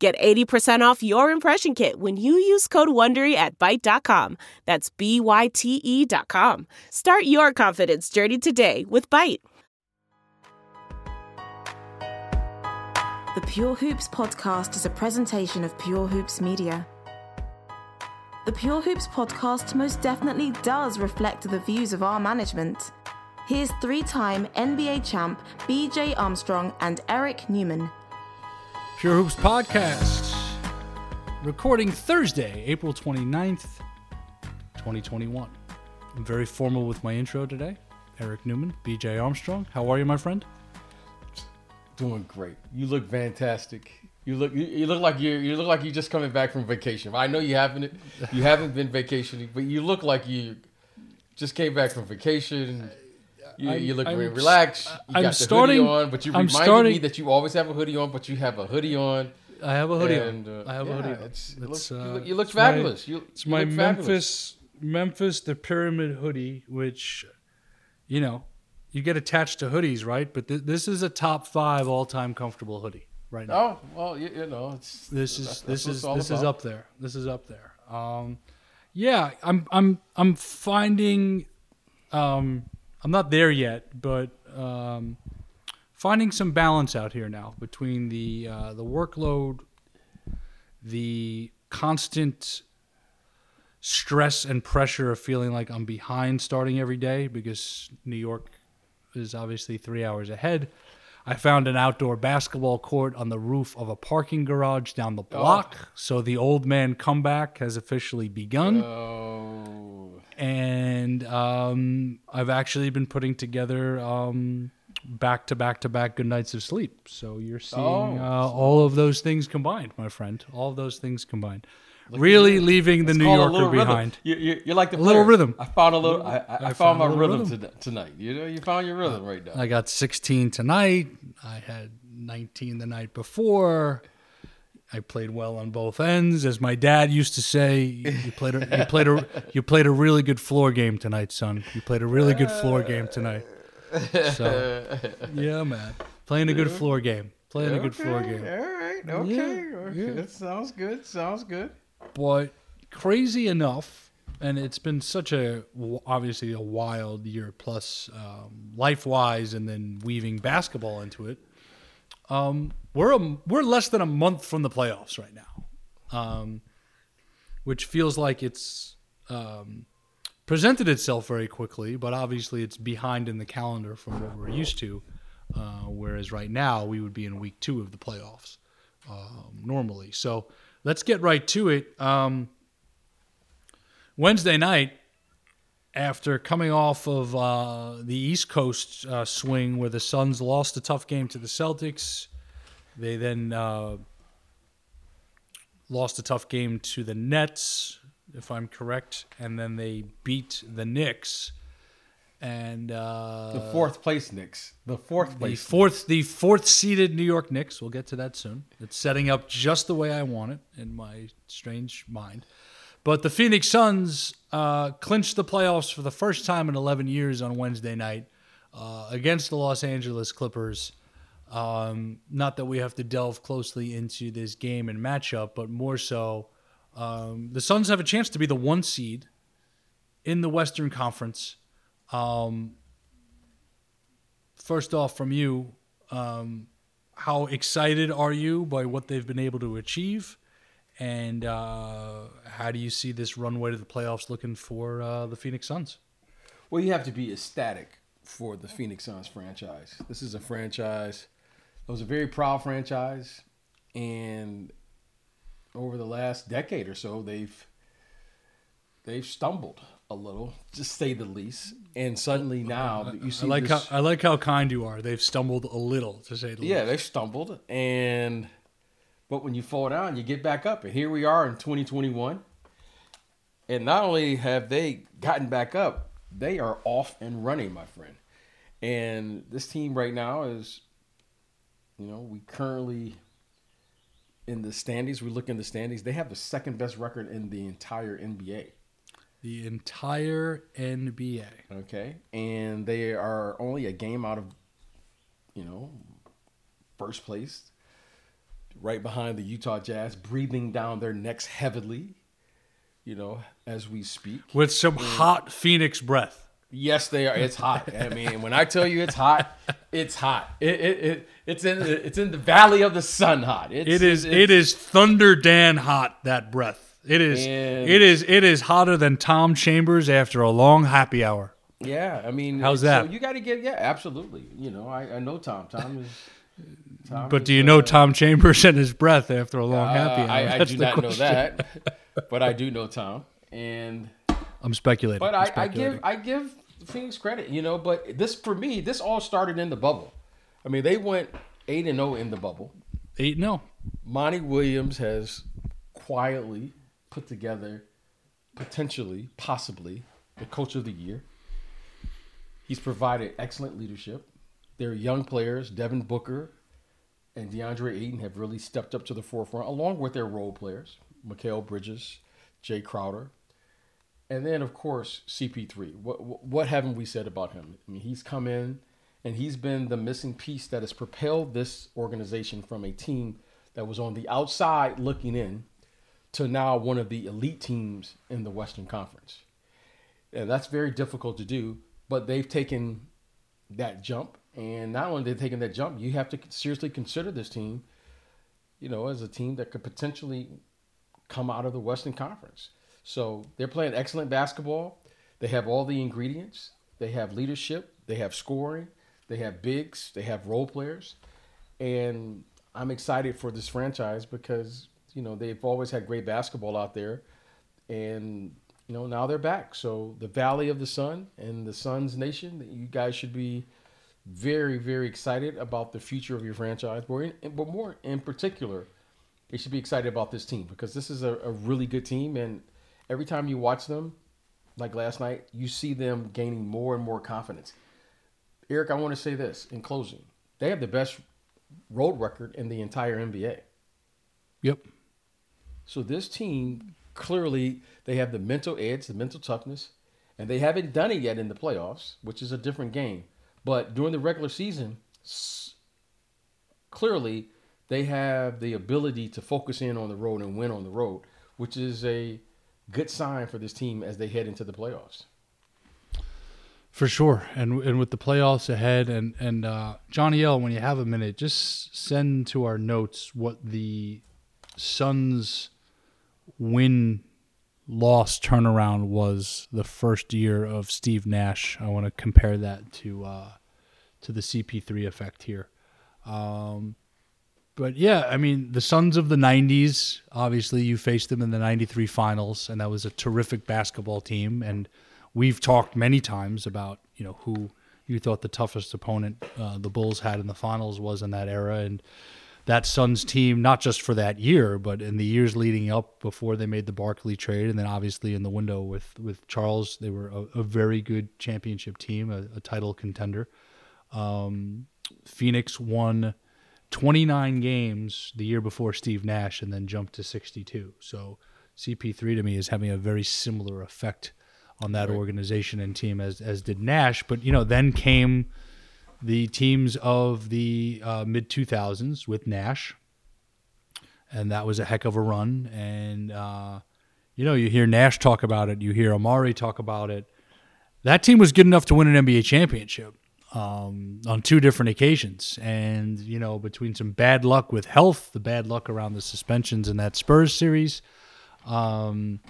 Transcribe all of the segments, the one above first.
Get 80% off your impression kit when you use code WONDERY at Byte.com. That's B-Y-T-E dot com. Start your confidence journey today with Byte. The Pure Hoops podcast is a presentation of Pure Hoops Media. The Pure Hoops podcast most definitely does reflect the views of our management. Here's three time NBA champ BJ Armstrong and Eric Newman. Pure Hoops Podcast. Recording Thursday, April 29th, 2021. I'm very formal with my intro today. Eric Newman, BJ Armstrong. How are you, my friend? Doing great. You look fantastic. You look you, you look like you you look like you're just coming back from vacation. I know you haven't you haven't been vacationing, but you look like you just came back from vacation. You, you look I'm very relaxed. You I'm got the starting- hoodie on, but you I'm reminded starting- me that you always have a hoodie on, but you have a hoodie on. I have a hoodie and, on. uh, I have a yeah, hoodie on. it's- It's, look- you uh, look- you look it's my- fabulous. You- it's my look fabulous. Memphis, Memphis, the Pyramid hoodie, which, you know, you get attached to hoodies, right? But th- this is a top five all-time comfortable hoodie right now. Oh well, you, you know it's this is that's- this that's is it's all this is up there. This is up there. Um, yeah, I'm I'm I'm finding, um, I'm not there yet, but um, finding some balance out here now between the uh, the workload, the constant stress and pressure of feeling like I'm behind starting every day because New York is obviously three hours ahead. I found an outdoor basketball court on the roof of a parking garage down the block. So the old man comeback has officially begun. Oh, and um, I've actually been putting together um, back to back to back good nights of sleep. So you're seeing Oh. uh, all of those things combined, my friend. All of those things combined. really leaving the New Yorker behind. You, you, you're like the A little rhythm. I found a little. I, I, I, I found, found my rhythm, rhythm. to- tonight. You know, you found your rhythm right now. I got 16 tonight. I had 19 the night before. I played well on both ends, as my dad used to say. You played a, you played a you played a really good floor game tonight, son. You played a really good floor game tonight. So, yeah, man, playing a good floor game, playing a good floor game. All right. Okay. okay. That sounds good. Sounds good. But crazy enough, and it's been such a obviously a wild year plus um, life wise, and then weaving basketball into it. Um, we're a, we're less than a month from the playoffs right now, um, which feels like it's um, presented itself very quickly, but obviously it's behind in the calendar from what we're used to. Uh, whereas right now we would be in week two of the playoffs um, normally. So let's get right to it. Um, Wednesday night, after coming off of uh, the East Coast uh, swing where the Suns lost a tough game to the Celtics, they then uh, lost a tough game to the Nets, if I'm correct, and then they beat the Knicks. And uh, The fourth place Knicks. The fourth place, the fourth, the fourth seeded New York Knicks. We'll get to that soon. It's setting up just the way I want it in my strange mind. But the Phoenix Suns uh, clinched the playoffs for the first time in 11 years on Wednesday night uh, against the Los Angeles Clippers. Um, not that we have to delve closely into this game and matchup, but more so, um, the Suns have a chance to be the one seed in the Western Conference. Um, first off, from you, um, how excited are you by what they've been able to achieve? And uh, how do you see this runway to the playoffs looking for uh, the Phoenix Suns? Well, you have to be ecstatic for the Phoenix Suns franchise. This is a franchise. It was a very proud franchise, and over the last decade or so, they've they've stumbled a little, to say the least. And suddenly now you see I like this, how I like how kind you are. They've stumbled a little, to say the yeah, least. they've stumbled, and but when you fall down, you get back up, and here we are in 2021. And not only have they gotten back up, they are off and running, my friend. And this team right now is, you know, we currently in the standings. We look in the standings. They have the second best record in the entire NBA. The entire NBA. Okay, and they are only a game out of, you know, first place, right behind the Utah Jazz, breathing down their necks heavily. You know, as we speak, With some mm. hot Phoenix breath. Yes, they are. It's hot. I mean, when I tell you it's hot, it's hot. It, it, it it's in the, it's in the valley of the sun. Hot. It's, It is it's- it is Thunder Dan hot that breath. It is it is it is hotter than Tom Chambers after a long happy hour. Yeah, I mean, How's so that? you got to get yeah, absolutely. You know, I, I know Tom. Tom is. Tom But do you know Tom Chambers and his breath after a long uh, happy hour? I, I do not know that, but I do know Tom, and I'm speculating. but I'm I, I give I give Phoenix credit, you know. But this for me, this all started in the bubble. I mean, they went eight and zero in the bubble. Eight and zero. Monty Williams has quietly put together, potentially, possibly, the coach of the year. He's provided excellent leadership. Their young players, Devin Booker and DeAndre Ayton, have really stepped up to the forefront, along with their role players, Mikal Bridges, Jae Crowder, and then of course CP3. What what- what haven't we said about him? I mean, he's come in and he's been the missing piece that has propelled this organization from a team that was on the outside looking in to now one of the elite teams in the Western Conference. And that's very difficult to do, but they've taken that jump. And not only they've taken that jump, you have to seriously consider this team, you know, as a team that could potentially come out of the Western Conference. So they're playing excellent basketball. They have all the ingredients. They have leadership. They have scoring. They have bigs. They have role players. And I'm excited for this franchise because, you know, they've always had great basketball out there. And, you know, now they're back. So the Valley of the Sun and the Suns Nation, you guys should be very, very excited about the future of your franchise. But, but more in particular, they should be excited about this team because this is a, a really good team. And every time you watch them, like last night, you see them gaining more and more confidence. Eric, I want to say this in closing. They have the best road record in the entire NBA. Yep. So this team clearly they have the mental edge, the mental toughness, and they haven't done it yet in the playoffs, which is a different game. But during the regular season, clearly they have the ability to focus in on the road and win on the road, which is a good sign for this team as they head into the playoffs. For sure, and and with the playoffs ahead, and and uh, Johnny L, when you have a minute, just send to our notes what the Suns' win loss turnaround was the first year of Steve Nash. I want to compare that to uh, to the CP3 effect here. Um, but yeah, I mean, the Suns of the 90s, obviously, you faced them in the 93 finals, and that was a terrific basketball team. And we've talked many times about, you know, who you thought the toughest opponent uh, the Bulls had in the finals was in that era. And that Suns team, not just for that year, but in the years leading up before they made the Barkley trade, and then obviously in the window with, with Charles, they were a, a very good championship team, a, a title contender. Um, Phoenix won 29 games the year before Steve Nash and then jumped to 62. So CP3 to me is having a very similar effect on that organization and team as as did Nash. But you know, then came the teams of the uh, mid 2000s with Nash, and that was a heck of a run. And uh, you know, you hear Nash talk about it, you hear Amar'e talk about it. That team was good enough to win an NBA championship um, on two different occasions. And, you know, between some bad luck with health, the bad luck around the suspensions in that Spurs series, um,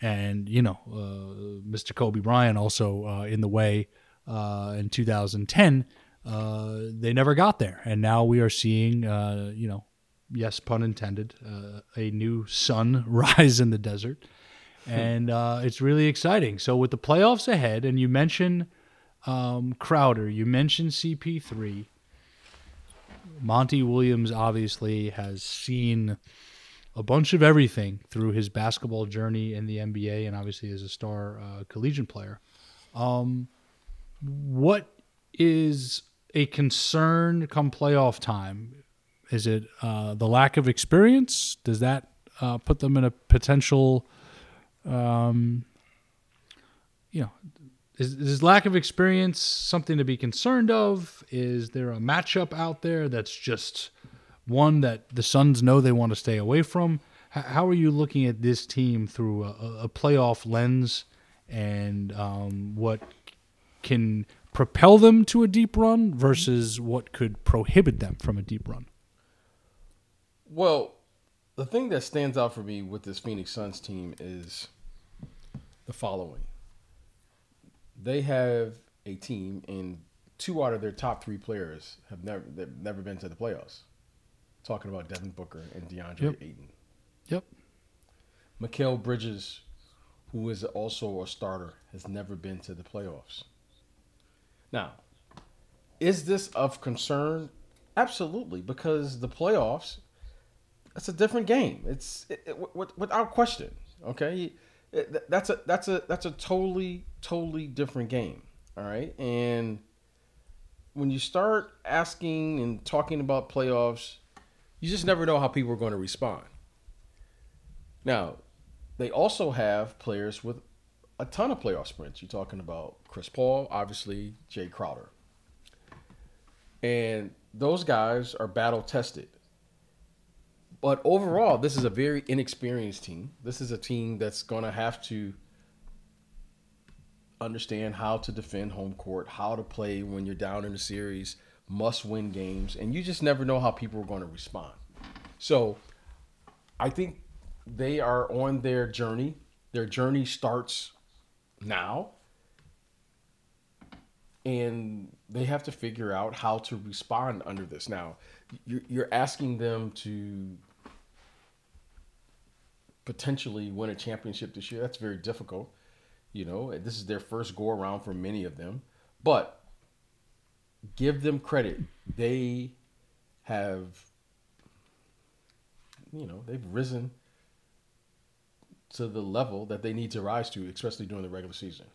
and, you know, uh, Mr. Kobe Bryant also uh, in the way uh, in 2010, uh, they never got there. And now we are seeing, uh, you know, yes, pun intended, uh, a new sun rise in the desert. And uh, it's really exciting. So, with the playoffs ahead, and you mentioned um, Crowder, you mentioned CP3. Monty Williams obviously has seen a bunch of everything through his basketball journey in the NBA and obviously as a star uh, collegiate player. Um, what is a concern come playoff time? Is it uh, the lack of experience? Does that uh, put them in a potential, um, you know, is, is lack of experience something to be concerned of? Is there a matchup out there that's just one that the Suns know they want to stay away from? H- how are you looking at this team through a, a playoff lens and um, what can propel them to a deep run versus what could prohibit them from a deep run? Well, the thing that stands out for me with this Phoenix Suns team is the following. They have a team, and two out of their top three players have never they've never been to the playoffs. Talking about Devin Booker and DeAndre Yep. Ayton. Yep. Mikal Bridges, who is also a starter, has never been to the playoffs. Now, is this of concern? Absolutely, because the playoffs, that's a different game. It's it, it, wi- without question. Okay, It- that's a that's a that's a totally totally different game. All right, and when you start asking and talking about playoffs, you just never know how people are going to respond. Now, they also have players with a ton of playoff sprints. You're talking about Chris Paul, obviously, Jae Crowder. And those guys are battle tested. But overall, this is a very inexperienced team. This is a team that's going to have to understand how to defend home court, how to play when you're down in the series, must win games, and you just never know how people are going to respond. So, I think they are on their journey. Their journey starts now. And they have to figure out how to respond under this. Now, you're, asking them to potentially win a championship this year. That's very difficult. You know, this is their first go around for many of them. But give them credit. They have, you know, they've risen to the level that they need to rise to, especially during the regular season.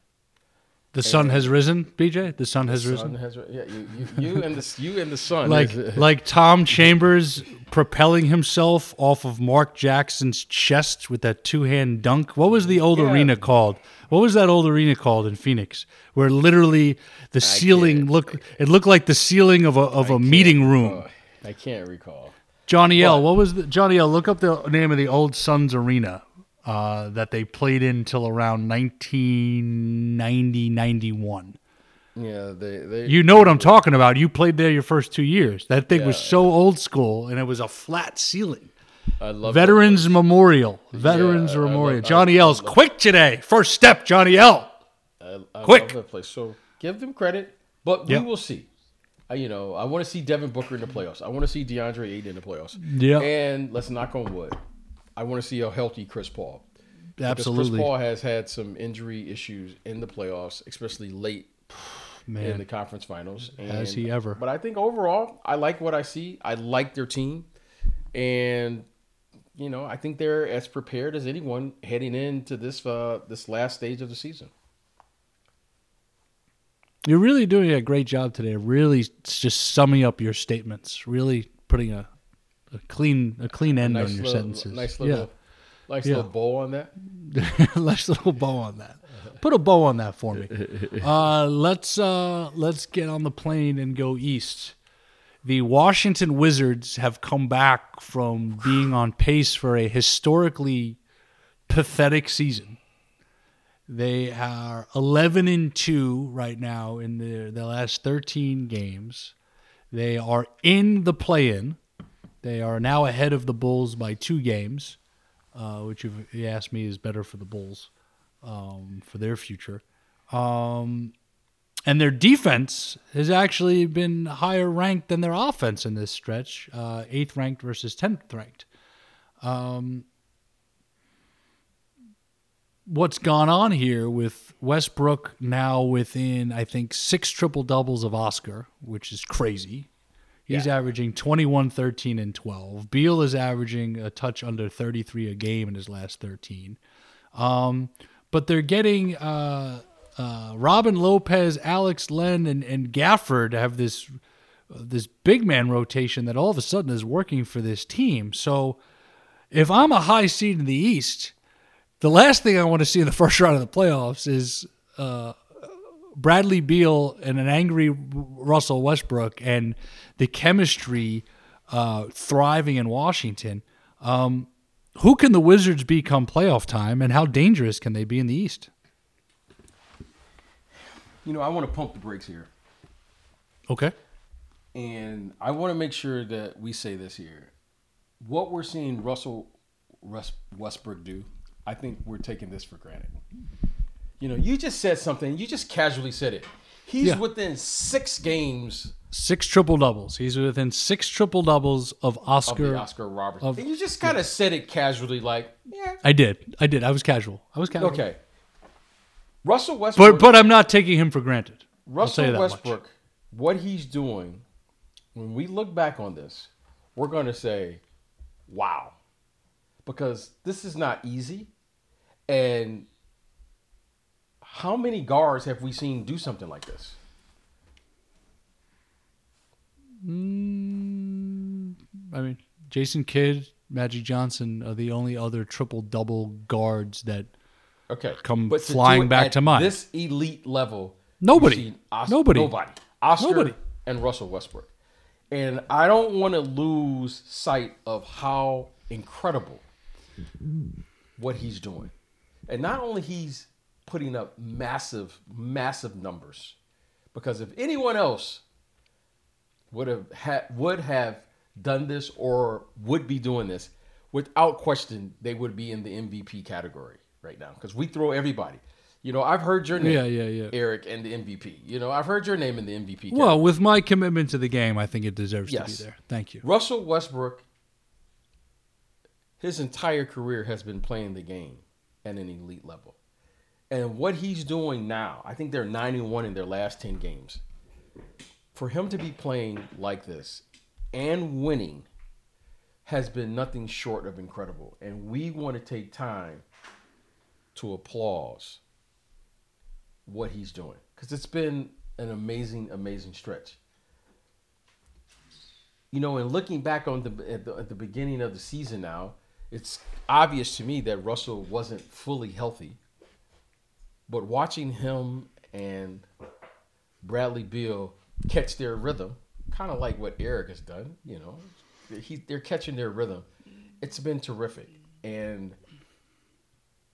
The sun has risen, BJ. The sun has Sun risen. has, yeah, you, you, you and the you and the sun. like is- like Tom Chambers propelling himself off of Mark Jackson's chest with that two hand dunk. What was the old Yeah. arena called? What was that old arena called in Phoenix? Where literally the ceiling looked it looked like the ceiling of a of a I meeting room. uh, I can't recall. Johnny L. What was the Johnny L? Look up the name of the old Suns arena uh, that they played in till around 1990 91. Yeah, they they You know what I'm talking about. You played there your first two years. That thing was Yeah. so old school, and it was a flat ceiling. I love Veterans Memorial. Veterans love- Memorial. I- Johnny L's love- quick today. First step, Johnny L. I, I Quick. love that place. So give them credit, but Yep. we will see. I, you know, I want to see Devin Booker in the playoffs. I want to see DeAndre Ayton in the playoffs. Yep. And let's knock on wood. I want to see a healthy Chris Paul. Because Absolutely. Chris Paul has had some injury issues in the playoffs, especially late in the conference finals. And, Has he ever. But I think overall, I like what I see. I like their team, and you know, I think they're as prepared as anyone heading into this uh, this last stage of the season. you're really doing a great job today. Really, just summing up your statements. Really putting a, a clean a clean end nice on your little, sentences. nice little, nice Yeah. little bow on that. Nice little bow on that. Put a bow on that for me. Uh, let's uh, let's get on the plane and go east. The Washington Wizards have come back from being on pace for a historically pathetic season. They are 11 and 2 right now in the, their last 13 games. They are in the play in. They are now ahead of the Bulls by two games, uh, which you've you asked me is better for the Bulls um, for their future. Um, and their defense has actually been higher ranked than their offense in this stretch, uh, eighth ranked versus 10th ranked. Um, what's gone on here with Westbrook now within, I think, six triple doubles of Oscar, which is crazy. He's Yeah. averaging 21, 13, and 12. Beal is averaging a touch under 33 a game in his last 13. Um, but they're getting uh, uh, Robin Lopez, Alex Len, and, and Gafford to have this uh, this big man rotation that all of a sudden is working for this team. So if I'm a high seed in the East, the last thing I want to see in the first round of the playoffs is uh, Bradley Beal and an angry Russell Westbrook and the chemistry uh, thriving in Washington. Um, who can the Wizards be come playoff time, and how dangerous can they be in the East? You know, I want to pump the brakes here. Okay. And I want to make sure that we say this here. What we're seeing Russell Westbrook do, I think we're taking this for granted. You know, you just said something, you just casually said it. He's Yeah. within six games Six triple doubles. He's within six triple doubles of of Oscar. the Oscar Robertson. of- and you just kind of said it casually, like, yeah, I did. I did. I was casual. I was casual. okay. Russell Westbrook. But but I'm not taking him for granted. Russell that much. Westbrook, what he's doing, when we look back on this, we're going to say, wow. Because this is not easy. And how many guards have we seen do something like this? Mm, I mean, Jason Kidd, Magic Johnson are the only other triple double guards that Okay. Come But flying it back to mind. This elite level. Nobody. Os- Nobody. Nobody. Oscar Nobody. and Russell Westbrook. And I don't want to lose sight of how incredible what he's doing. And not only he's putting up massive, massive numbers, because if anyone else would have had would have done this or would be doing this, without question, they would be in the MVP category right now. Because we throw everybody. You know, I've heard your name, Yeah, yeah, yeah. Eric, and the MVP. You know, I've heard your name in the MVP. Well, with my commitment to the game, I think it deserves Yes. to be there. Thank you. Russell Westbrook, his entire career has been playing the game at an elite level. And what he's doing now, I think they're 91 in their last 10 games. For him to be playing like this and winning has been nothing short of incredible. And we want to take time to applause what he's doing because it's been an amazing, amazing stretch you know, and looking back on the at, the at the beginning of the season now, it's obvious to me that Russell wasn't fully healthy. But watching him and Bradley Beal catch their rhythm, kind of like what Eric has done, you know, he, they're catching their rhythm. It's been terrific, and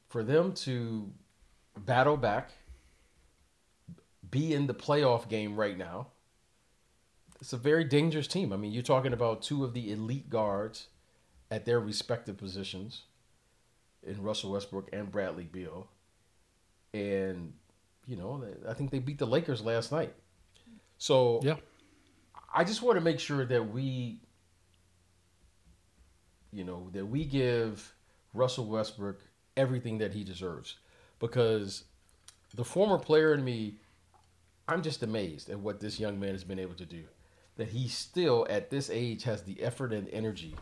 for them to battle back, be in the playoff game right now it's a very dangerous team. I mean, you're talking about two of the elite guards at their respective positions in Russell Westbrook and Bradley Beal. And, you know, I think they beat the Lakers last night. So Yeah. I just want to make sure that we, you know, that we give Russell Westbrook everything that he deserves. Because the former player in me, I'm just amazed at what this young man has been able to do. That he still, at this age, has the effort and energy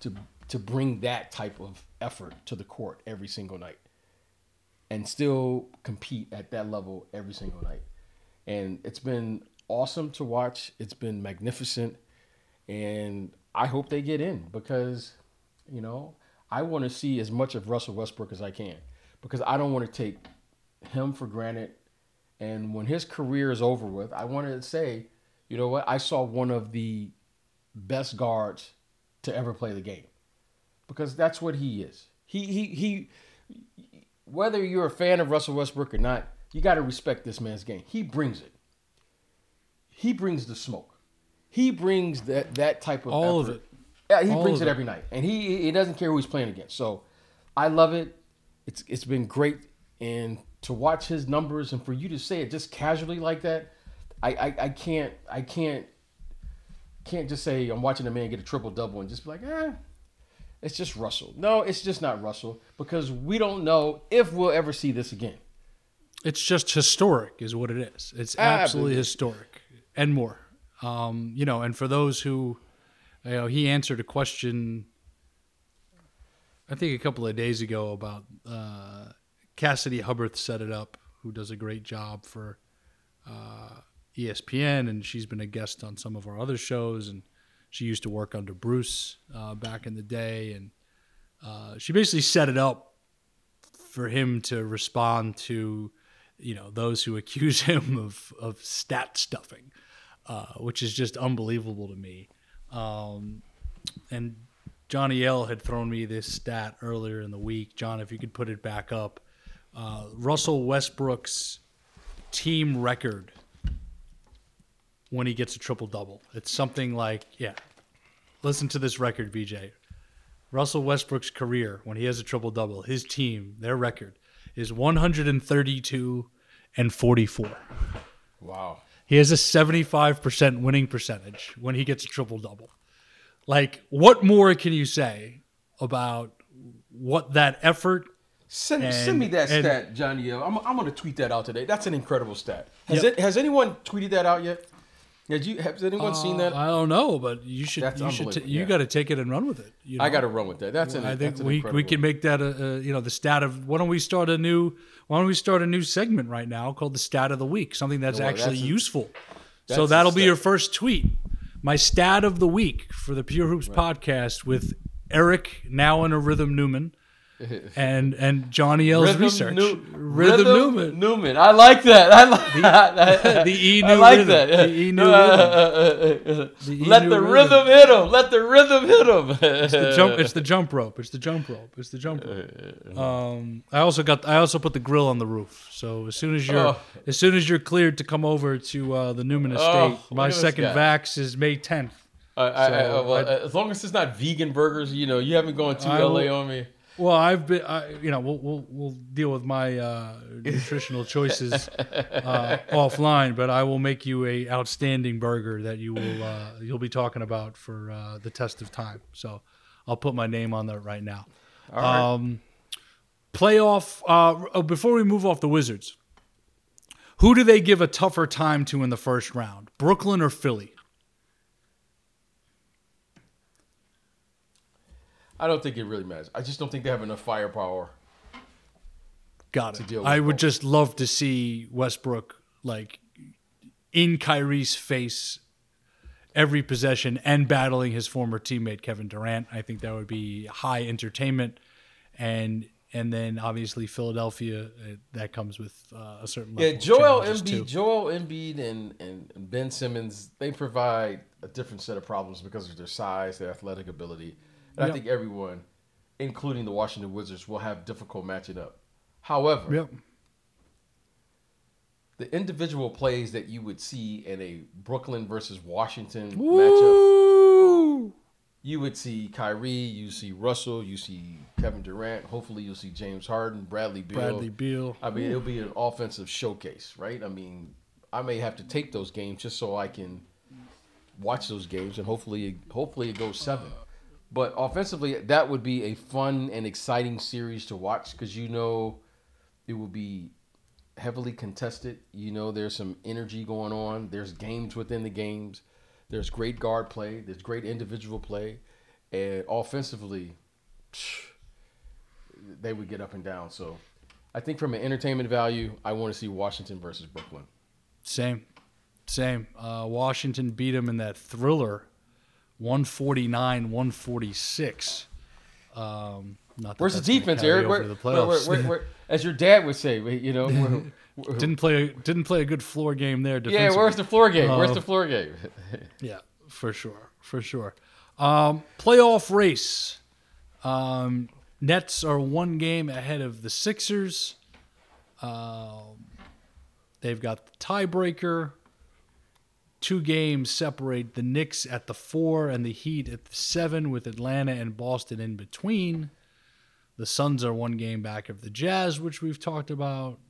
to to bring that type of effort to the court every single night, and still compete at that level every single night. And it's been awesome to watch. It's been magnificent, and I hope they get in because, you know, I want to see as much of Russell Westbrook as I can because I don't want to take him for granted. And when his career is over with, I want to say, you know what? I saw one of the best guards to ever play the game because that's what he is. He he he. Whether you're a fan of Russell Westbrook or not, you got to respect this man's game. He brings it. He brings the smoke. He brings that that type of All of it. Yeah, he All brings it. every night, and he he doesn't care who he's playing against. So, I love it. It's it's been great, and to watch his numbers and for you to say it just casually like that, I I, I can't I can't can't just say I'm watching a man get a triple double and just be like, eh, it's just Russell. No, it's just not Russell because we don't know if we'll ever see this again. It's just historic, is what it is. It's absolutely historic and more. Um, you know, and for those who, you know, he answered a question, I think a couple of days ago about uh, Cassidy Hubbarth set it up, who does a great job for uh, ESPN, and she's been a guest on some of our other shows, and she used to work under Bruce uh, back in the day, and uh, she basically set it up for him to respond to, you know, those who accuse him of of stat stuffing, uh, which is just unbelievable to me. Um, and Johnny L had thrown me this stat earlier in the week. John, if you could put it back up, uh, Russell Westbrook's team record when he gets a triple double. It's something like, yeah. Listen to this record, BJ. Russell Westbrook's career when he has a triple double, his team, their record is 132 and 44. Wow. He has a 75% winning percentage when he gets a triple double. Like, what more can you say about what that effort? Send, And- send me that and- stat, Johnny. I'm, I'm going to tweet that out today. That's an incredible stat. Has Yep. it? Has anyone tweeted that out yet? Has you? Has anyone seen that? Uh, I don't know, but you should. That's you should. T- you yeah. got to take it and run with it. you I got to run with that. That's an. I think we, we can make that a, a you know the stat of why don't we start a new why don't we start a new segment right now called the stat of the week something that's actually that's a- useful. that's So that'll be your first tweet. My stat of the week for the Pure Hoops podcast with Eric now in a rhythm Newman and and Johnny L's research. Nu- rhythm, Newman. Newman. I like that. I like that. the E I new like rhythm. that. The E new Uh, rhythm. The E Let new the rhythm. rhythm hit him. Let the rhythm hit him. It's the jump. It's the jump rope. It's the jump rope. It's the jump rope. Um, I also got. I also put the grill on the roof. So as soon as you're, Oh. as soon as you're cleared to come over to uh, the Newman Estate, Oh, my second vax is May 10th. I, I, I, well, I- as long as it's not vegan burgers, you know, you haven't gone to I LA on me. Well, I've been. I, you know, we'll, we'll we'll deal with my uh, nutritional choices uh, offline, but I will make you a outstanding burger that you will uh, you'll be talking about for uh, the test of time. So I'll put my name on that right now. All right. Um, playoff. Uh, oh, before we move off the Wizards, who do they give a tougher time to in the first round? Brooklyn or Philly? I don't think it really matters. I just don't think they have enough firepower. Got it. I would both. just love to see Westbrook like in Kyrie's face every possession and battling his former teammate Kevin Durant. I think that would be high entertainment, and and then obviously Philadelphia uh, that comes with uh, a certain level Yeah, Joel Embiid, too. Joel Embiid, and and Ben Simmons, they provide a different set of problems because of their size, their athletic ability, and I think everyone, including the Washington Wizards, will have difficult matching up. However, Yep. the individual plays that you would see in a Brooklyn versus Washington matchup, you would see Kyrie, you see Russell, you see Kevin Durant. Hopefully, you'll see James Harden, Bradley Beal. Bradley Beal. I mean, it'll be an offensive showcase, right? I mean, I may have to take those games just so I can watch those games, and hopefully, hopefully it goes seven. But offensively, that would be a fun and exciting series to watch because you know it will be heavily contested. You know, there's some energy going on. There's games within the games. There's great guard play. There's great individual play, and offensively, they would get up and down. So, I think from an entertainment value, I want to see Washington versus Brooklyn. Same, same. Uh, Washington beat them in that thriller, one forty nine, one forty six. Um, not that Where's the defense, Eric? Where, the where- where- playoffs. where- where- as your dad would say, you know, didn't play a, didn't play a good floor game there. yeah. Where's the floor game? Where's Uh, the floor game? Yeah, for sure, for sure. Um, playoff race. Um, Nets are one game ahead of the Sixers. Um, they've got the tiebreaker. Two games separate the Knicks at the four and the Heat at the seven, with Atlanta and Boston in between. The Suns are one game back of the Jazz, which we've talked about.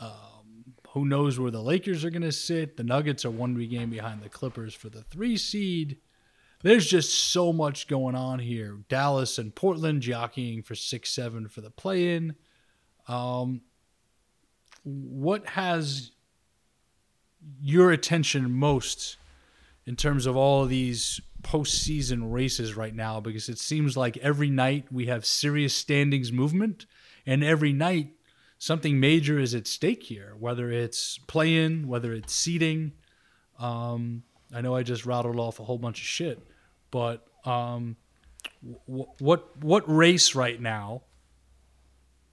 Um, who knows where the Lakers are going to sit? The Nuggets are one game behind the Clippers for the three seed. There's just so much going on here. Dallas and Portland jockeying for six, seven for the play-in. Um, what has your attention most in terms of all of these postseason races right now because it seems like every night we have serious standings movement, and every night something major is at stake here, whether it's play in, whether it's seeding. Um, I know I just rattled off a whole bunch of shit, but um, what what race right now,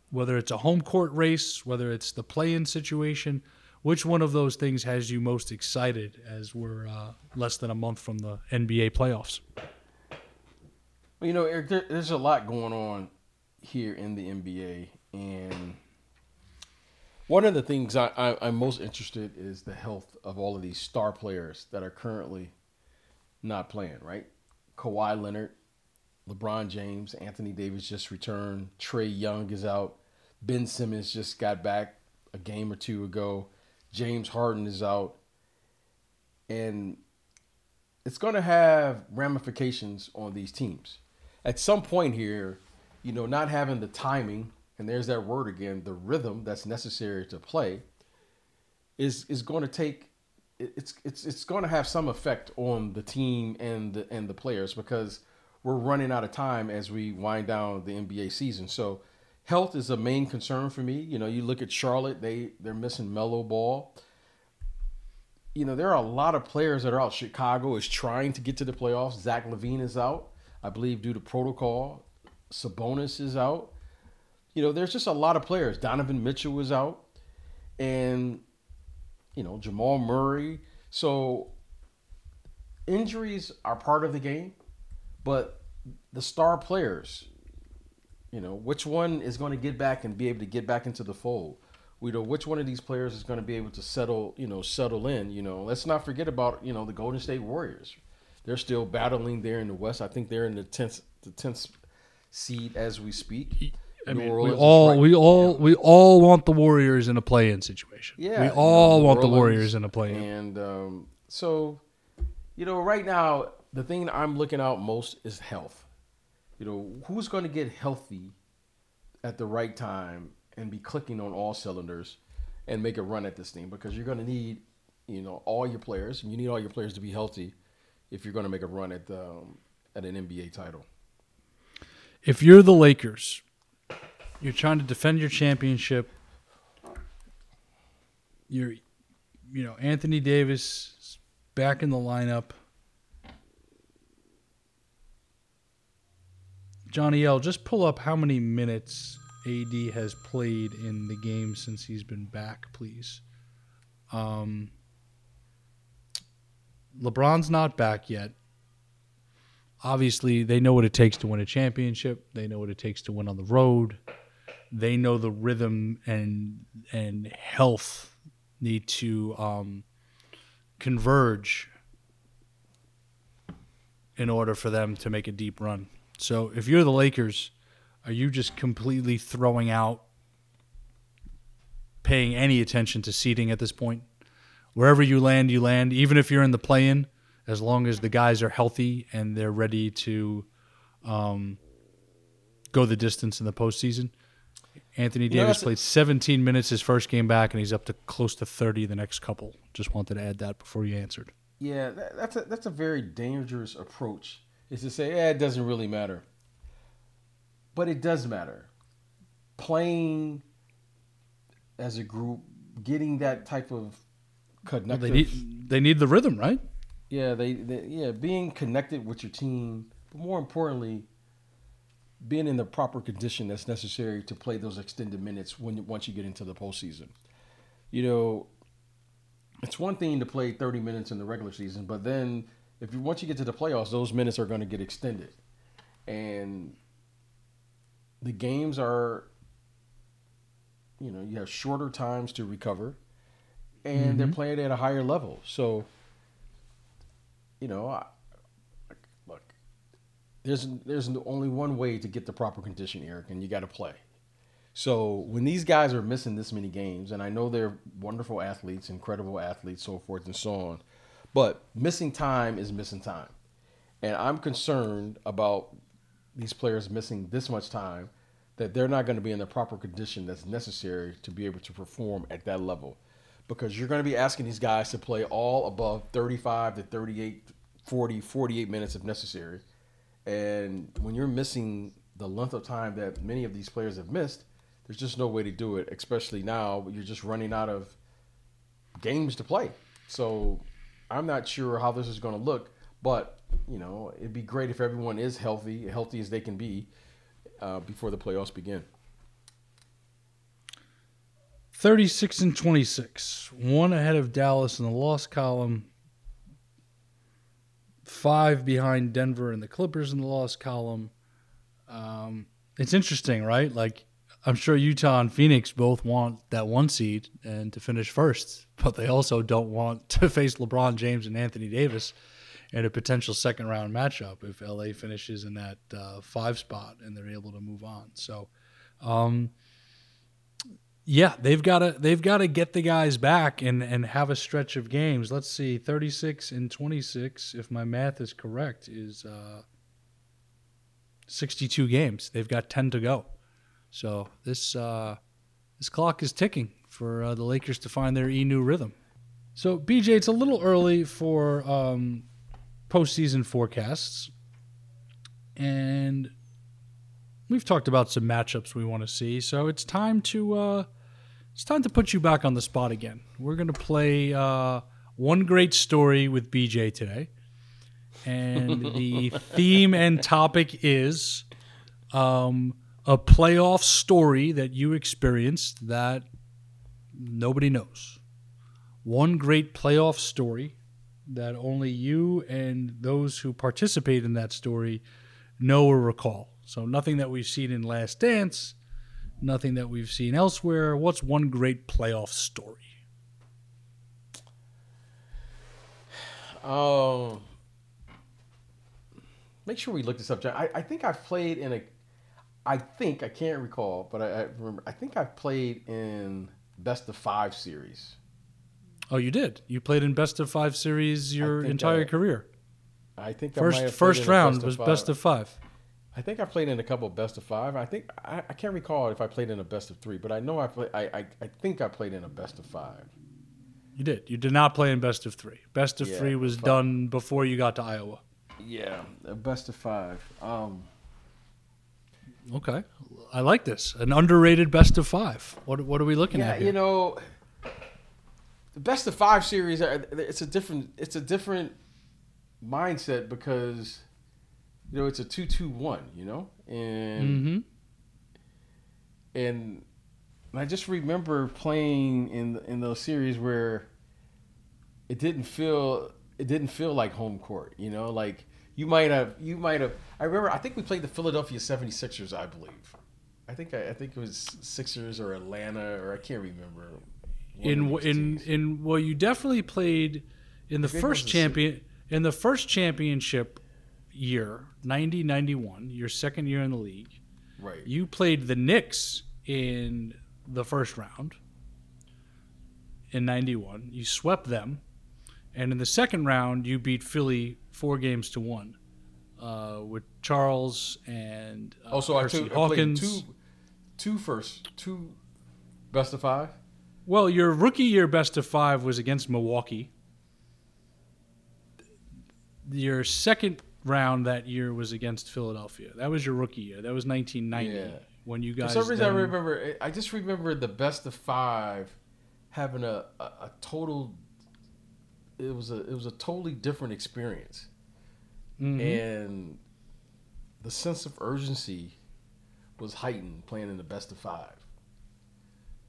whether it's a home court race, whether it's the play in situation, which one of those things has you most excited as we're uh, less than a month from the NBA playoffs? Well, you know, Eric, there, there's a lot going on here in the NBA, and one of the things I, I, I'm most interested is the health of all of these star players that are currently not playing. Right, Kawhi Leonard, LeBron James, Anthony Davis just returned, Trae Young is out, Ben Simmons just got back a game or two ago. James Harden is out. And it's going to have ramifications on these teams. At some point here, you know, not having the timing, and there's that word again, the rhythm that's necessary to play, is is going to take it's it's it's going to have some effect on the team and the and the players because we're running out of time as we wind down the NBA season. So health is a main concern for me. You know, you look at Charlotte; they they're missing Melo Ball. You know, there are a lot of players that are out. Chicago is trying to get to the playoffs. Zach LaVine is out, I believe, due to protocol. Sabonis is out. You know, there's just a lot of players. Donovan Mitchell was out, and you know Jamal Murray. So injuries are part of the game, but the star players, you know, which one is going to get back and be able to get back into the fold? We know which one of these players is going to be able to settle, you know, settle in. You know, let's not forget about you know the Golden State Warriors. They're still battling there in the West. I think they're in the tenth, the tenth seed as we speak. I mean, we all right- we all we all want the Warriors in a play-in situation. Yeah, we all New want the Warriors in a play-in. And um, so, you know, right now the thing I'm looking out most is health. You know, who's going to get healthy at the right time and be clicking on all cylinders and make a run at this thing because you're going to need, you know, all your players and you need all your players to be healthy if you're going to make a run at um, at an NBA title. If you're the Lakers, you're trying to defend your championship. You're, you know, Anthony Davis is back in the lineup. Johnny L, just pull up how many minutes AD has played in the game since he's been back, please. Um, LeBron's not back yet. Obviously, they know what it takes to win a championship. They know what it takes to win on the road. They know the rhythm and and health need to um, converge in order for them to make a deep run. So, if you're the Lakers, are you just completely throwing out paying any attention to seeding at this point? Wherever you land, you land. Even if you're in the play-in, as long as the guys are healthy and they're ready to um, go the distance in the postseason. Anthony You know, Davis played 17 minutes his first game back, and he's up to close to 30 the next couple. Just wanted to add that before you answered. Yeah, that, that's a that's a very dangerous approach. Is to say, yeah, it doesn't really matter, but it does matter. Playing as a group, getting that type of Well, they, need they need the rhythm, right? yeah, they, they yeah, being connected with your team, but more importantly, being in the proper condition that's necessary to play those extended minutes when once you get into the postseason. You know, it's one thing to play 30 minutes in the regular season, but then if you once you get to the playoffs, those minutes are going to get extended, and the games are, you know, you have shorter times to recover, and they're mm-hmm. playing at a higher level. So, you know, I, look, there's there's only one way to get the proper condition, Eric, and you got to play. So when these guys are missing this many games, and I know they're wonderful athletes, incredible athletes, so forth and so on, but missing time is missing time, and I'm concerned about these players missing this much time that they're not going to be in the proper condition that's necessary to be able to perform at that level. because you're going to be asking these guys to play all above 35 to 38, 40, 48 minutes if necessary. And when you're missing the length of time that many of these players have missed, there's just no way to do it, especially now you're just running out of games to play. So I'm not sure how this is going to look, but you know, it'd be great if everyone is healthy, healthy as they can be, uh, before the playoffs begin. 36 and 26, one ahead of Dallas in the loss column, five behind Denver and the Clippers in the loss column. Um, it's interesting, right? Like, I'm sure Utah and Phoenix both want that one seed and to finish first, but they also don't want to face LeBron James and Anthony Davis in a potential second round matchup if LA finishes in that uh, five spot and they're able to move on. So, um, yeah, they've got to they've got to get the guys back and and have a stretch of games. Let's see, 36 and 26, if my math is correct, is uh, 62 games. They've got 10 to go. So this uh, this clock is ticking for uh, the Lakers to find their e new rhythm. So BJ, it's a little early for um, postseason forecasts, and we've talked about some matchups we want to see. So it's time to uh, it's time to put you back on the spot again. We're gonna play uh, one great story with BJ today, and the theme and topic is um, a playoff story that you experienced that nobody knows. One great playoff story that only you and those who participate in that story know or recall. So nothing that we've seen in Last Dance, nothing that we've seen elsewhere. What's one great playoff story? Um, make sure we look this up. John. I, I think I've played in a. I think I can't recall, but I, I remember. I think I've played in best of five series. Oh, you did. You played in best of five series your entire I- career. I think First played first round best was five. best of five. I think I played in a couple of best of five. I think I, I can't recall if I played in a best of three, but I know I play. I, I I think I played in a best of five. You did. You did not play in best of three. Best of Yeah, three was five. done before you got to Iowa. Yeah, best of five. Um, Okay, I like this. An underrated best of five. What what are we looking yeah, at here? you know, the best of five series. are- It's a different. It's a different mindset because you know it's a two-two-one. You know, and mm-hmm. and I just remember playing in in those series where it didn't feel it didn't feel like home court, you know, like you might have you might have I remember I think we played the Philadelphia 76ers, I believe. I think I, I think it was Sixers or Atlanta or I can't remember. In in in well, you definitely played in the first the champion in the first championship year, 90-91, your second year in the league. right. You played the Knicks in the first round in 91. You swept them. And in the second round, you beat Philly four games to one uh, with Charles and uh, Also, I, Percy took, I played Hawkins. two two first two best of five. Well, your rookie year best of five was against Milwaukee. Your second round that year was against Philadelphia. That was your rookie year. That was 1990 Yeah. when you For guys. some reason, I remember. I just remember the best of five having a, a, a total. It was a it was a totally different experience, Mhm. and the sense of urgency was heightened playing in the best of five.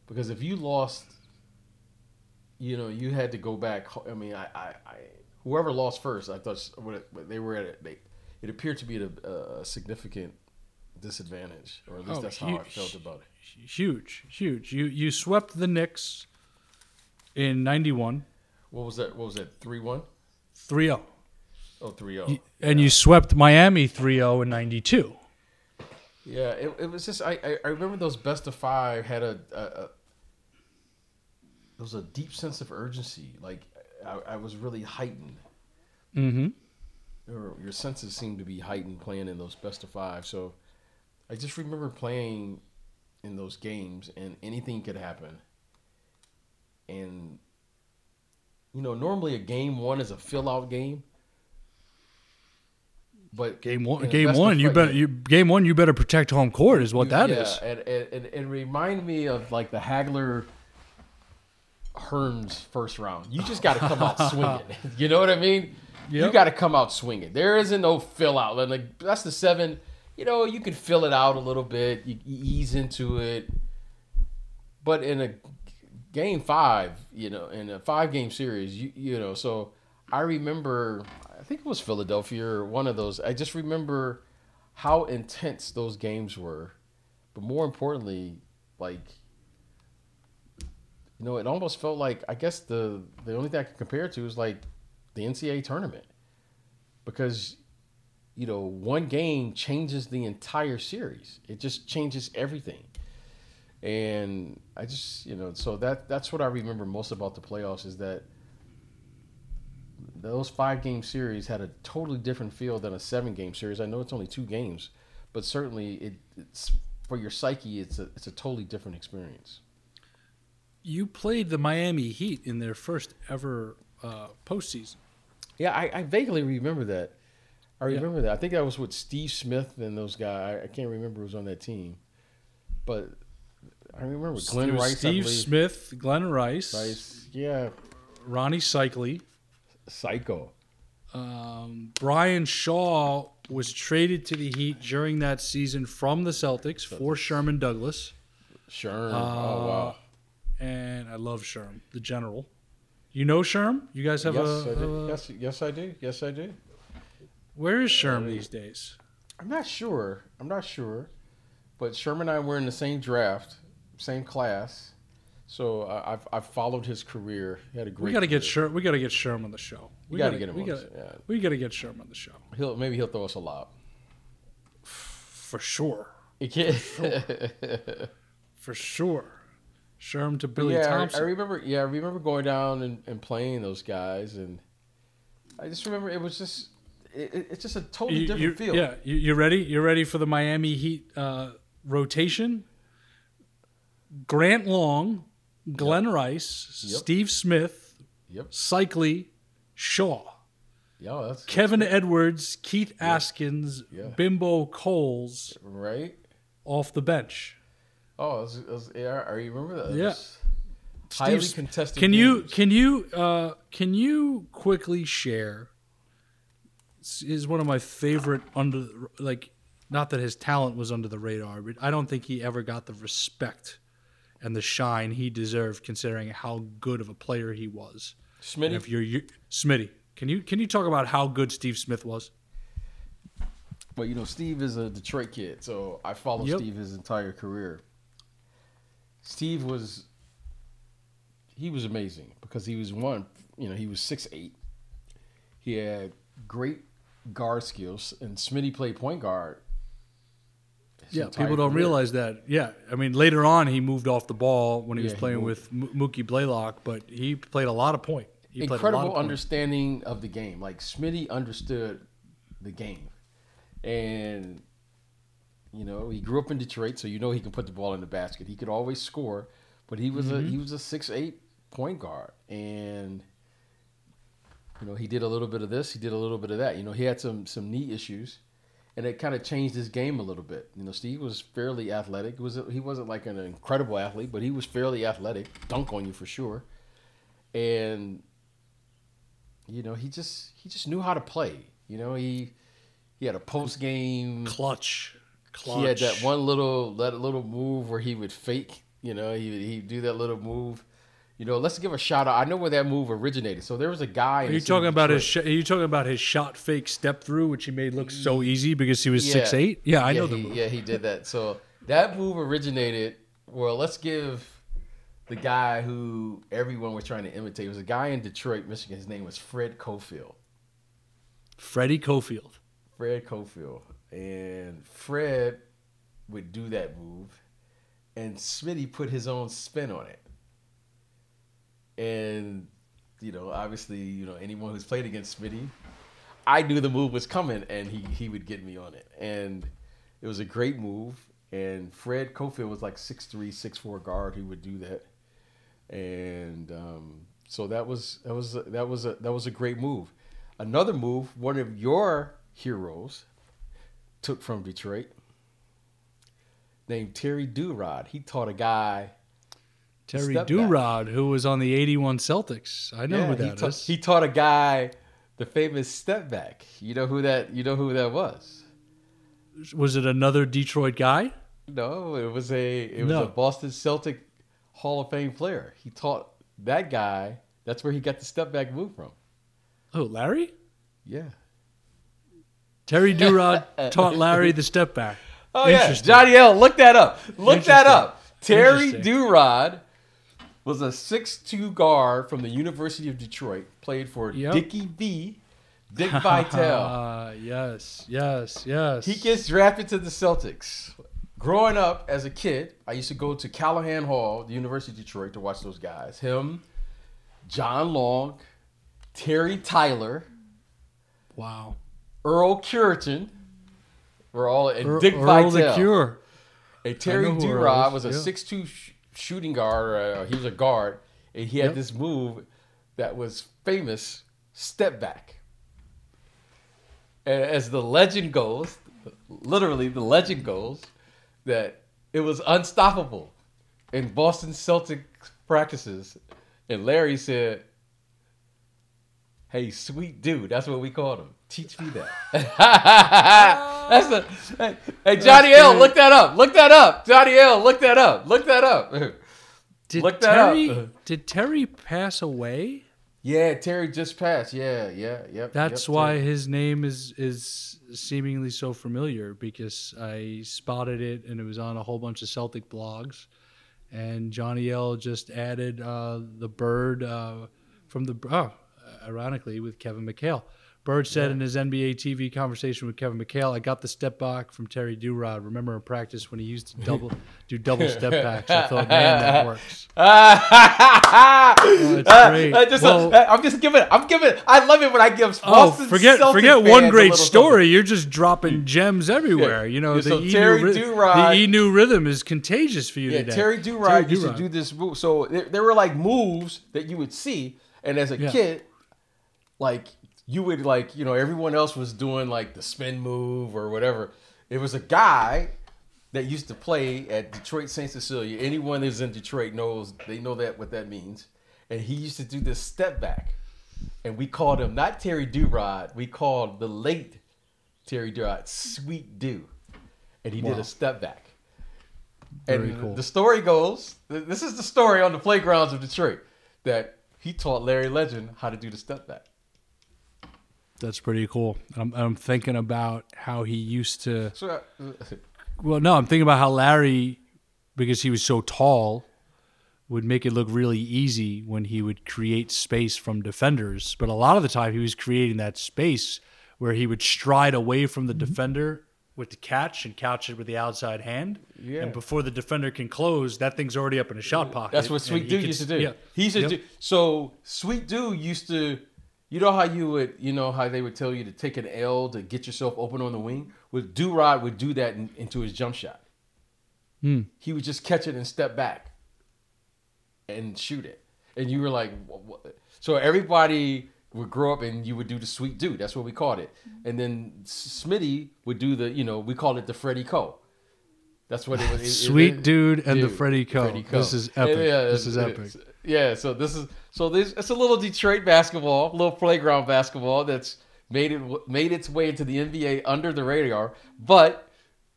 Because if you lost, you know, you had to go back. I mean, I, I, I whoever lost first, I thought they were at it. They, it appeared to be at a, a significant disadvantage, or at least Oh, that's how I felt about it. huge, huge. You you swept the Knicks in 91 What was that? What was that? Three one? 3-0. Oh, 3-0. Y- And you swept Miami 3-0 in 92. Yeah, it, it was just I, I I remember those best of five had a, a, a there was a deep sense of urgency. Like I, I was really heightened. Mm-hmm. Your, your senses seemed to be heightened playing in those best of five. So I just remember playing in those games, and anything could happen. And you know, normally a game one is a fill out game. But Game one, game one, you better you game one, you better protect home court, is what that yeah, is. And, and, and it reminded me of like the Hagler Hearns first round. You just got to come out swinging. You know what I mean? You got to come out swinging. There isn't no fill out. Like, that's the seven. You know, you can fill it out a little bit. You, you ease into it. But in a game five, you know, in a five game series, you you know, so I remember, I think it was Philadelphia or one of those. I just remember how intense those games were, but more importantly, like, you know, it almost felt like I guess the the only thing I could compare it to is like the NCAA tournament, because you know one game changes the entire series. It just changes everything and I just you know so that that's what I remember most about the playoffs is that those five game series had a totally different feel than a seven game series. I know it's only two games, but certainly it, it's for your psyche. It's a it's a totally different experience. You played the Miami Heat in their first ever uh, postseason. Yeah, I, I vaguely remember that. I Yeah. remember that. I think that was with Steve Smith and those guys. I, I can't remember who was on that team, but I remember Glen was Rice. Steve. Smith, Glen Rice, Rice, yeah, Rony Seikaly. psycho. Um, Brian Shaw was traded to the Heat during that season from the Celtics for Sherman Douglas. Sherm. Uh, oh wow. And I love Sherm, the general. You know Sherm? You guys have yes, a, I do. a- yes, yes, I do. Yes, I do. Where is Uh, Sherm these days? I'm not sure. I'm not sure. But Sherman and I were in the same draft, same class. So I I've, I've followed his career. He had a great. We got to get. Sherm. We got to get Sherm on the show. We got to get him. We on. got. yeah. We got to get Sherm on the show He'll maybe he'll throw us a lob. for sure. He can't. For sure. Sherm to Billy yeah, I- Thompson. I remember. Yeah, I remember going down and, and playing those guys, and I just remember it was just. It, it- it's just a totally You- different you- feel. Yeah, you, you ready? You ready for the Miami Heat uh, rotation? Grant Long, Glen Rice, Yep. Steve Smith, Yep. Seikaly, Shaw, Yeah, that's Kevin Edwards, Keith Askins, Yeah. Bimbo Coles right. off the bench. Oh, it was, yeah, I remember that. Yeah. highly contested. Can you can you uh, can you quickly share? Is one of my favorite under like not that his talent was under the radar, but I don't think he ever got the respect and the shine he deserved, considering how good of a player he was. And Smitty? if you're you, Smitty, can you can you talk about how good Steve Smith was? Well, you know, Steve is a Detroit kid, so I followed Yep. Steve his entire career. Steve was he was amazing because he was one, you know, he was six eight. He had great guard skills, and Smitty played point guard. Yeah, people don't career. realize that. Yeah, I mean later on he moved off the ball when he was Yeah, he playing moved. with Mookie Blaylock, but he played a lot of point. He played a lot incredible of point. understanding of the game. Like Smitty understood the game, and you know he grew up in Detroit, so you know he can put the ball in the basket. He could always score, but he was a mm-hmm. he was a six eight point guard, and you know he did a little bit of this, he did a little bit of that. You know he had some some knee issues. And it kind of changed his game a little bit. You know, Steve was fairly athletic. Was he wasn't like an incredible athlete, but he was fairly athletic. Dunk on you for sure. And you know he just he just knew how to play you know he he had a post game clutch. Clutch. he had that one little that little move where he would fake you know he he'd do that little move you know let's give a shout out i know where that move originated so there was a guy Are you talking about his? Sh- are you talking about his shot fake step through, which he made look so mm. easy because he was Yeah. six eight? Yeah, I yeah, know the he, move. yeah he did that so that move originated well let's give the guy who everyone was trying to imitate It was a guy in detroit michigan his name was fred cofield Freddie Cofield. Fred Cofield. And Fred would do that move, and Smitty put his own spin on it. And, you know, obviously, you know, anyone who's played against Smitty, I knew the move was coming, and he, he would get me on it. And it was a great move. And Fred Cofield was like 6'3, 6'4 guard who would do that. And um, so that was that was that was a that was a great move. Another move, one of your heroes took from Detroit, named Terry Duerod. He taught a guy. Terry. Duerod, who was on the 81 Celtics. I know Yeah, who he, ta- is. he taught a guy the famous step back. You know who that? You know who that was? was it another Detroit guy? No, it was a it was No. a Boston Celtic Hall of Fame player. He taught that guy. That's where he got the step back move from. Oh, Larry? Yeah. Terry Duerod taught Larry the step back. Oh yeah. Johnny L. Look that up. Look that up. Terry. Duerod was a 6'2 guard from the University of Detroit. Played for Yep. Dickie V. Dick Vitale. Ah, yes, yes, yes. He gets drafted to the Celtics. Growing up as a kid, I used to go to Calihan Hall, the University of Detroit, to watch those guys. Him, John Long, Terry Tyler, wow. Earl Cureton, were all and Earl, Dick Earl Vitale. the Cure. And Terry Duerod was a yeah. six-two shooting guard. Uh, he was a guard, and he had Yep. this move that was famous: step back. And as the legend goes, literally the legend goes, that it was unstoppable in Boston Celtics practices. And Larry said, "Hey, sweet dude, that's what we called him. Teach me that." that's the hey, hey Johnny L. good. Look that up. Look that up. Johnny L. Look that up. Look that up. Did Look that up. Terry, Did Terry pass away? yeah, Terry just passed. Yeah, yeah, yep. That's yep, why Terry. his name is is seemingly so familiar because I spotted it and it was on a whole bunch of Celtic blogs, and Johnny L just added uh, the bird uh, from the oh, ironically with Kevin McHale. Bird said in his NBA TV conversation with Kevin McHale, "I got the step back from Terry Duerod. Remember in practice when he used to double do double step backs? I thought, man, that works." oh, it's great. I just, Well- I'm just giving. I'm giving. I love it when I give. Oh, Boston forget Celtic forget fans one great story. You're just dropping gems everywhere. You know Yeah, the so Enu Terry ry- Duerod- the Enu rhythm is contagious for you Yeah, today. Terry Duerod Terry used to do this move. So there, there were like moves that you would see, and as a Yeah. kid, like you would like you know everyone else was doing like the spin move or whatever. It was a guy that used to play at Detroit St. Cecilia. Anyone that's in Detroit knows they know that what that means. And he used to do this step back, and we called him not Terry Duerod. We called the late Terry Duerod Sweet Do, and he did a step back. Very and cool. the story goes, this is the story on the playgrounds of Detroit that he taught Larry Legend how to do the step back. That's pretty cool. I'm, I'm thinking about how he used to. So, uh, Well, no, I'm thinking about how Larry, because he was so tall, would make it look really easy when he would create space from defenders. But a lot of the time, he was creating that space where he would stride away from the defender with the catch and catch it with the outside hand. Yeah. And before the defender can close, that thing's already up in a shot pocket. that's what Sweet Dude used to do. Yeah. He used to Yep. do. So Sweet Dude used to, you know how you would, you know how they would tell you to take an L to get yourself open on the wing. With Duerod would do that in, into his jump shot. Hmm. He would just catch it and step back and shoot it, and you were like, "Wha- wha-" so everybody would grow up and you would do the Sweet Dude. That's what we called it. And then Smitty would do the, you know, we called it the Freddie Co. That's what it was. It- it- Sweet it- Dude and the Dude, Freddie Co. Freddie Co. This is epic. Yeah, This is it's- epic. Yeah, so this is so this it's a little Detroit basketball, little playground basketball that's made it made its way into the NBA under the radar. But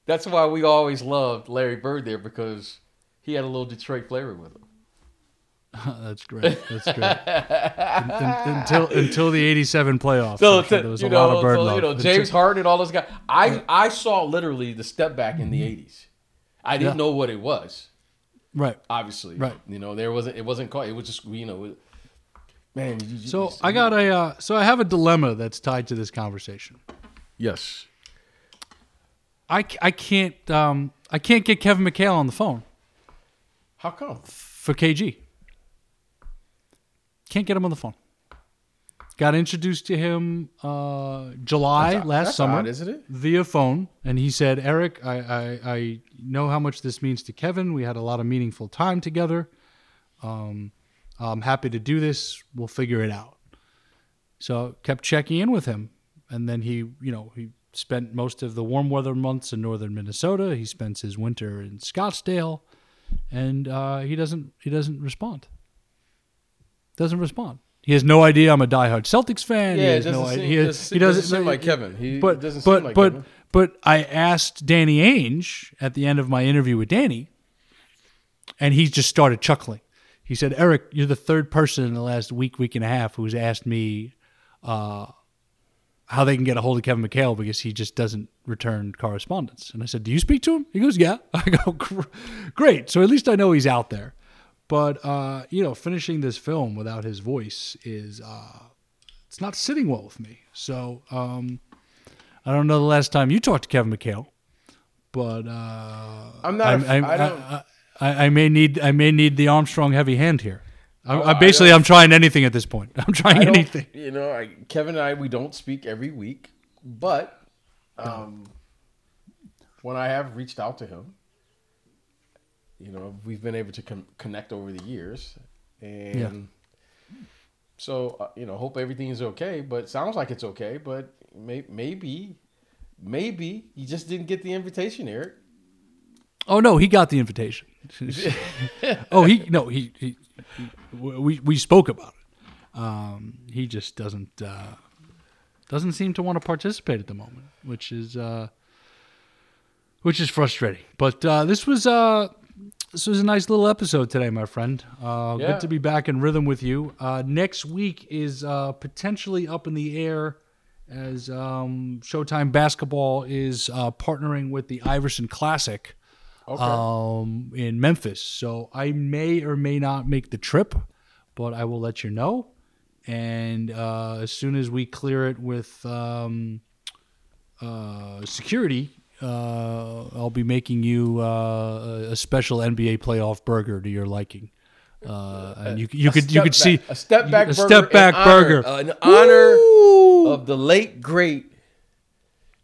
that's why we always loved Larry Bird there because he had a little Detroit flavor with him. That's great. That's great. Un- un- until until the '87 playoffs, So sure there was a lot of bird so, love. you know, James Harden and all those guys. I I saw literally the step back in the mm-hmm. '80s. I didn't Yeah. know what it was. Right. Obviously, Right. You know, there wasn't. It wasn't called. It was just you know. Man, you, you- So you- I got a uh, so I have a dilemma that's tied to this conversation. yes. I, I can't um I can't get Kevin McHale on the phone How come? for KG. Can't get him on the phone. Got introduced to him uh, July That's- last that's summer, odd, isn't it? Via phone, and he said, "Eric, I, I I know how much this means to Kevin. We had a lot of meaningful time together. Um, I'm happy to do this. We'll figure it out. So kept checking in with him, and then he, you know, he spent most of the warm weather months in northern Minnesota. He spends his winter in Scottsdale, and uh, he doesn't he doesn't respond. Doesn't respond. He has no idea I'm a diehard Celtics fan. Yeah, he has doesn't no seem- idea. He, doesn't he doesn't, doesn't seem like Kevin. He but doesn't seem but like but Kevin. but I asked Danny Ainge at the end of my interview with Danny, and he just started chuckling. He said, "Eric, you're the third person in the last week, week and a half who's asked me uh, how they can get a hold of Kevin McHale because he just doesn't return correspondence." And I said, "Do you speak to him?" He goes, "Yeah." I go, "Great." So at least I know he's out there. But uh, you know, finishing this film without his voice is uh, it's not sitting well with me. So um, I don't know the last time you talked to Kevin McHale, but uh, I'm not. I, a- I don't. I, I, I may need I may need the Armstrong heavy hand here. I, Oh, I I basically don't- I'm trying anything at this point. I'm trying anything. You know, I, Kevin and I we don't speak every week, but um, when I have reached out to him, you know, we've been able to con- connect over the years, and so uh, you know, hope everything is okay. But sounds like it's okay. But may- maybe, maybe you just didn't get the invitation, Eric. Oh no, he got the invitation. oh, he no, he, he, he we we spoke about it. Um, he just doesn't uh, doesn't seem to want to participate at the moment, which is uh, which is frustrating. But uh, this was uh, this was a nice little episode today, my friend. Uh, Yeah. Good to be back in rhythm with you. Uh, next week is uh, potentially up in the air as um, Showtime Basketball is uh, partnering with the Iverson Classic Okay. um, in Memphis. So I may or may not make the trip, but I will let you know. And uh, as soon as we clear it with um, uh, security, uh, I'll be making you uh, a special NBA playoff burger to your liking. Uh, and you, you A could you could see a step back a burger step back in honor- burger in honor Woo! of the late great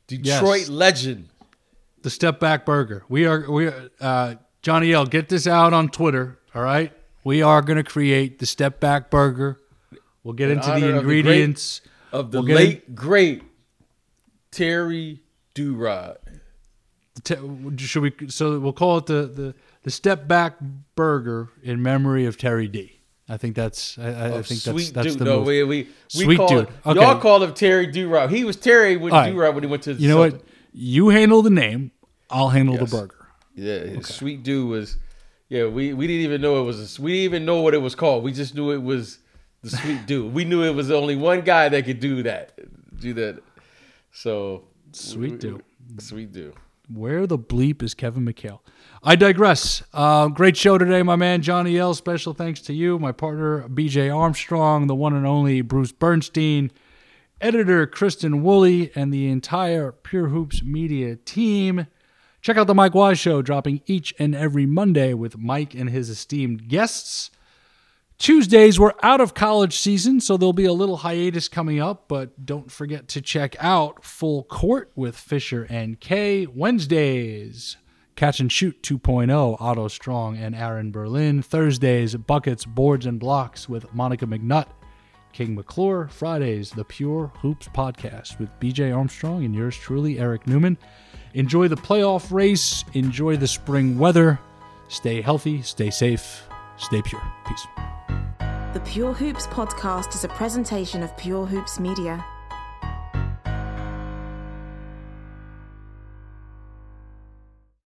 Detroit Yes. legend. the step back burger. We are we are, uh, Johnny L. Get this out on Twitter. All right, we are going to create the step back burger. We'll get In into the of the great- ingredients. of the We'll late great Terry Duerod. Should we? So we'll call it the the the step back burger in memory of Terry D. I think that's I, I I think that's that's dude. the no, move. we we, we Sweet call dude. It, Okay. Y'all called him Terry Duerod. He was Terry with right. Duerod when he went to. The You know what? You handle the name. I'll handle Yes. the burger. Yeah, his sweet dude was. Yeah, we, we didn't even know it was. A, we didn't even know what it was called. We just knew it was the sweet dude. We knew it was only one guy that could do that. Do that. So Sweet dude. Sweet dude. Where the bleep is Kevin McHale? I digress. Uh, great show today, my man Johnny L. Special thanks to you, my partner BJ Armstrong, the one and only Bruce Bernstein, editor Kristen Woolley, and the entire Pure Hoops media team. Check out the Mike Wise Show, dropping each and every Monday with Mike and his esteemed guests. Tuesdays, we're out of college season, so there'll be a little hiatus coming up, but don't forget to check out Full Court with Fisher and Kay. Wednesdays, Catch and Shoot 2.0, Otto Strong and Aaron Berlin. Thursdays, Buckets, Boards, and Blocks with Monica McNutt, King McClure. Fridays, the Pure Hoops Podcast with BJ Armstrong and yours truly, Eric Newman. Enjoy the playoff race, enjoy the spring weather, stay healthy, stay safe, stay pure. Peace. The Pure Hoops podcast is a presentation of Pure Hoops Media.